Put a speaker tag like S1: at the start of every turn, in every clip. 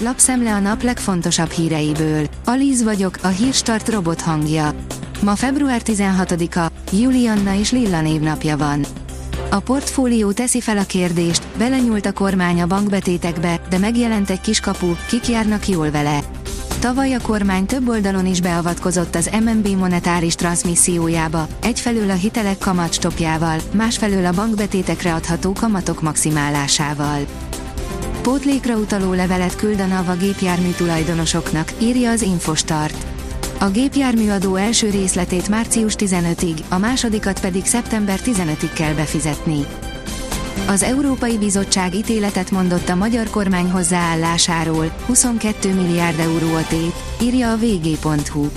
S1: Lapszemle a nap legfontosabb híreiből. Alíz vagyok, a hírstart robot hangja. Ma február 16-a, Julianna és Lilla névnapja van. A portfólió teszi fel a kérdést, belenyúlt a kormány a bankbetétekbe, de megjelent egy kiskapu, kik járnak jól vele. Tavaly a kormány több oldalon is beavatkozott az MNB monetáris transmissziójába, egyfelől a hitelek kamatstopjával, másfelől a bankbetétekre adható kamatok maximálásával. Pótlékra utaló levelet küld a NAV a gépjármű tulajdonosoknak, írja az Infostart. A gépjárműadó első részletét március 15-ig, a másodikat pedig szeptember 15-ig kell befizetni. Az Európai Bizottság ítéletet mondott a magyar kormány hozzáállásáról, 22 milliárd euró a tét, írja a vg.hu.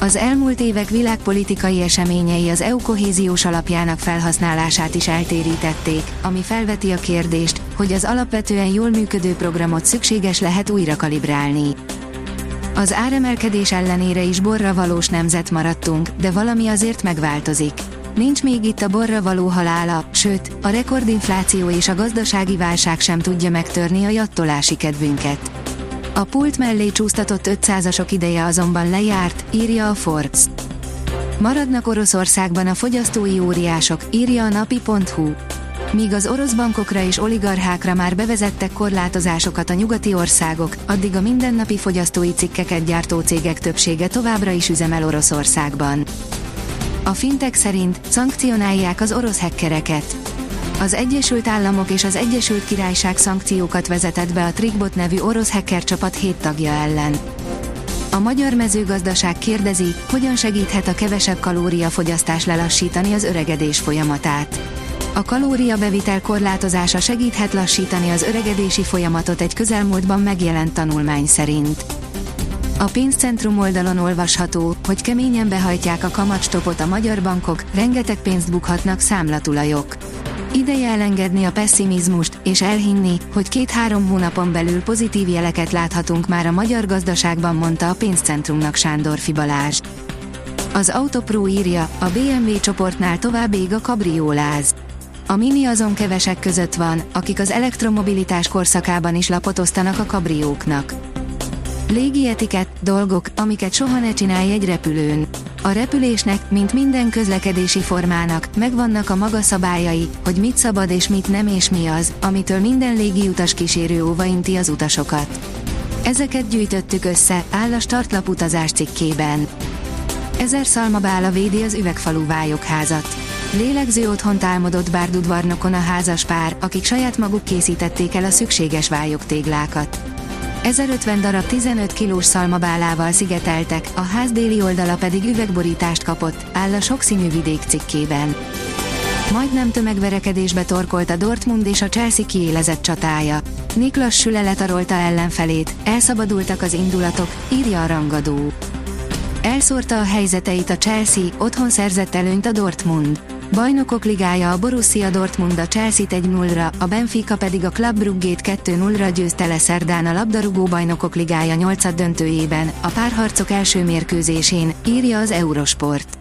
S1: Az elmúlt évek világpolitikai eseményei az EU kohéziós alapjának felhasználását is eltérítették, ami felveti a kérdést, hogy az alapvetően jól működő programot szükséges lehet újra kalibrálni. Az áremelkedés ellenére is borra valós nemzet maradtunk, de valami azért megváltozik. Nincs még itt a borra való halála, sőt, a rekordinfláció és a gazdasági válság sem tudja megtörni a jattolási kedvünket. A pult mellé csúsztatott 500-asok ideje azonban lejárt, írja a Forbes. Maradnak Oroszországban a fogyasztói óriások, írja a napi.hu. Míg az orosz bankokra és oligarchákra már bevezettek korlátozásokat a nyugati országok, addig a mindennapi fogyasztói cikkeket gyártó cégek többsége továbbra is üzemel Oroszországban. A fintek szerint szankcionálják az orosz hackereket. Az Egyesült Államok és az Egyesült Királyság szankciókat vezetett be a Trigbot nevű orosz hacker csapat hét tagja ellen. A magyar mezőgazdaság kérdezi, hogyan segíthet a kevesebb kalóriafogyasztás lelassítani az öregedés folyamatát. A kalóriabevitel korlátozása segíthet lassítani az öregedési folyamatot egy közelmúltban megjelent tanulmány szerint. A pénzcentrum oldalon olvasható, hogy keményen behajtják a kamatstopot a magyar bankok, rengeteg pénzt bukhatnak számlatulajok. Ideje elengedni a pessimizmust, és elhinni, hogy két-három hónapon belül pozitív jeleket láthatunk már a magyar gazdaságban, mondta a pénzcentrumnak Sándor Balázs. Az Autopro írja, a BMW csoportnál tovább ég a kabrióláz. A Mini azon kevesek között van, akik az elektromobilitás korszakában is lapotoztanak a kabrióknak. Légi etikett, dolgok, amiket soha ne csinálj egy repülőn. A repülésnek, mint minden közlekedési formának, megvannak a maga szabályai, hogy mit szabad és mit nem és mi az, amitől minden légiutas kísérő óvainti az utasokat. Ezeket gyűjtöttük össze, áll a startlap utazás cikkében. Ezer szalmabála védi az üvegfalú vályokházat. Lélegző otthont álmodott bárdudvarnokon a házas pár, akik saját maguk készítették el a szükséges vályogtéglákat. 1050 darab 15 kilós szalmabálával szigeteltek, a ház déli oldala pedig üvegborítást kapott, áll a sokszínű vidék cikkében. Majdnem tömegverekedésbe torkolt a Dortmund és a Chelsea kiélezett csatája. Niklas Süle letarolta ellenfelét, elszabadultak az indulatok, írja a rangadó. Elszórta a helyzeteit a Chelsea, otthon szerzett előnyt a Dortmund. Bajnokok ligája a Borussia Dortmund a Chelsea-t 1-0-ra, a Benfica pedig a Club Brugge-t 2-0-ra győzte le szerdán a labdarúgó bajnokok ligája 8 döntőjében, a párharcok első mérkőzésén, írja az Eurosport.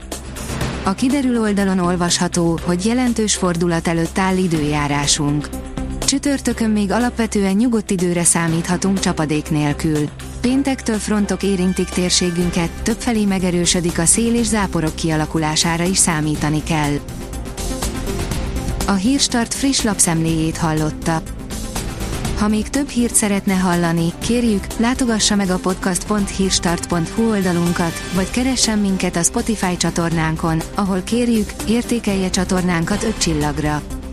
S1: A kiderül oldalon olvasható, hogy jelentős fordulat előtt áll időjárásunk. Csütörtökön még alapvetően nyugodt időre számíthatunk csapadék nélkül. Péntektől frontok érintik térségünket, többfelé megerősödik a szél és záporok kialakulására is számítani kell. A Hírstart friss lapszemléjét hallotta. Ha még több hírt szeretne hallani, kérjük, látogassa meg a podcast.hírstart.hu oldalunkat, vagy keressen minket a Spotify csatornánkon, ahol kérjük, értékelje csatornánkat 5 csillagra.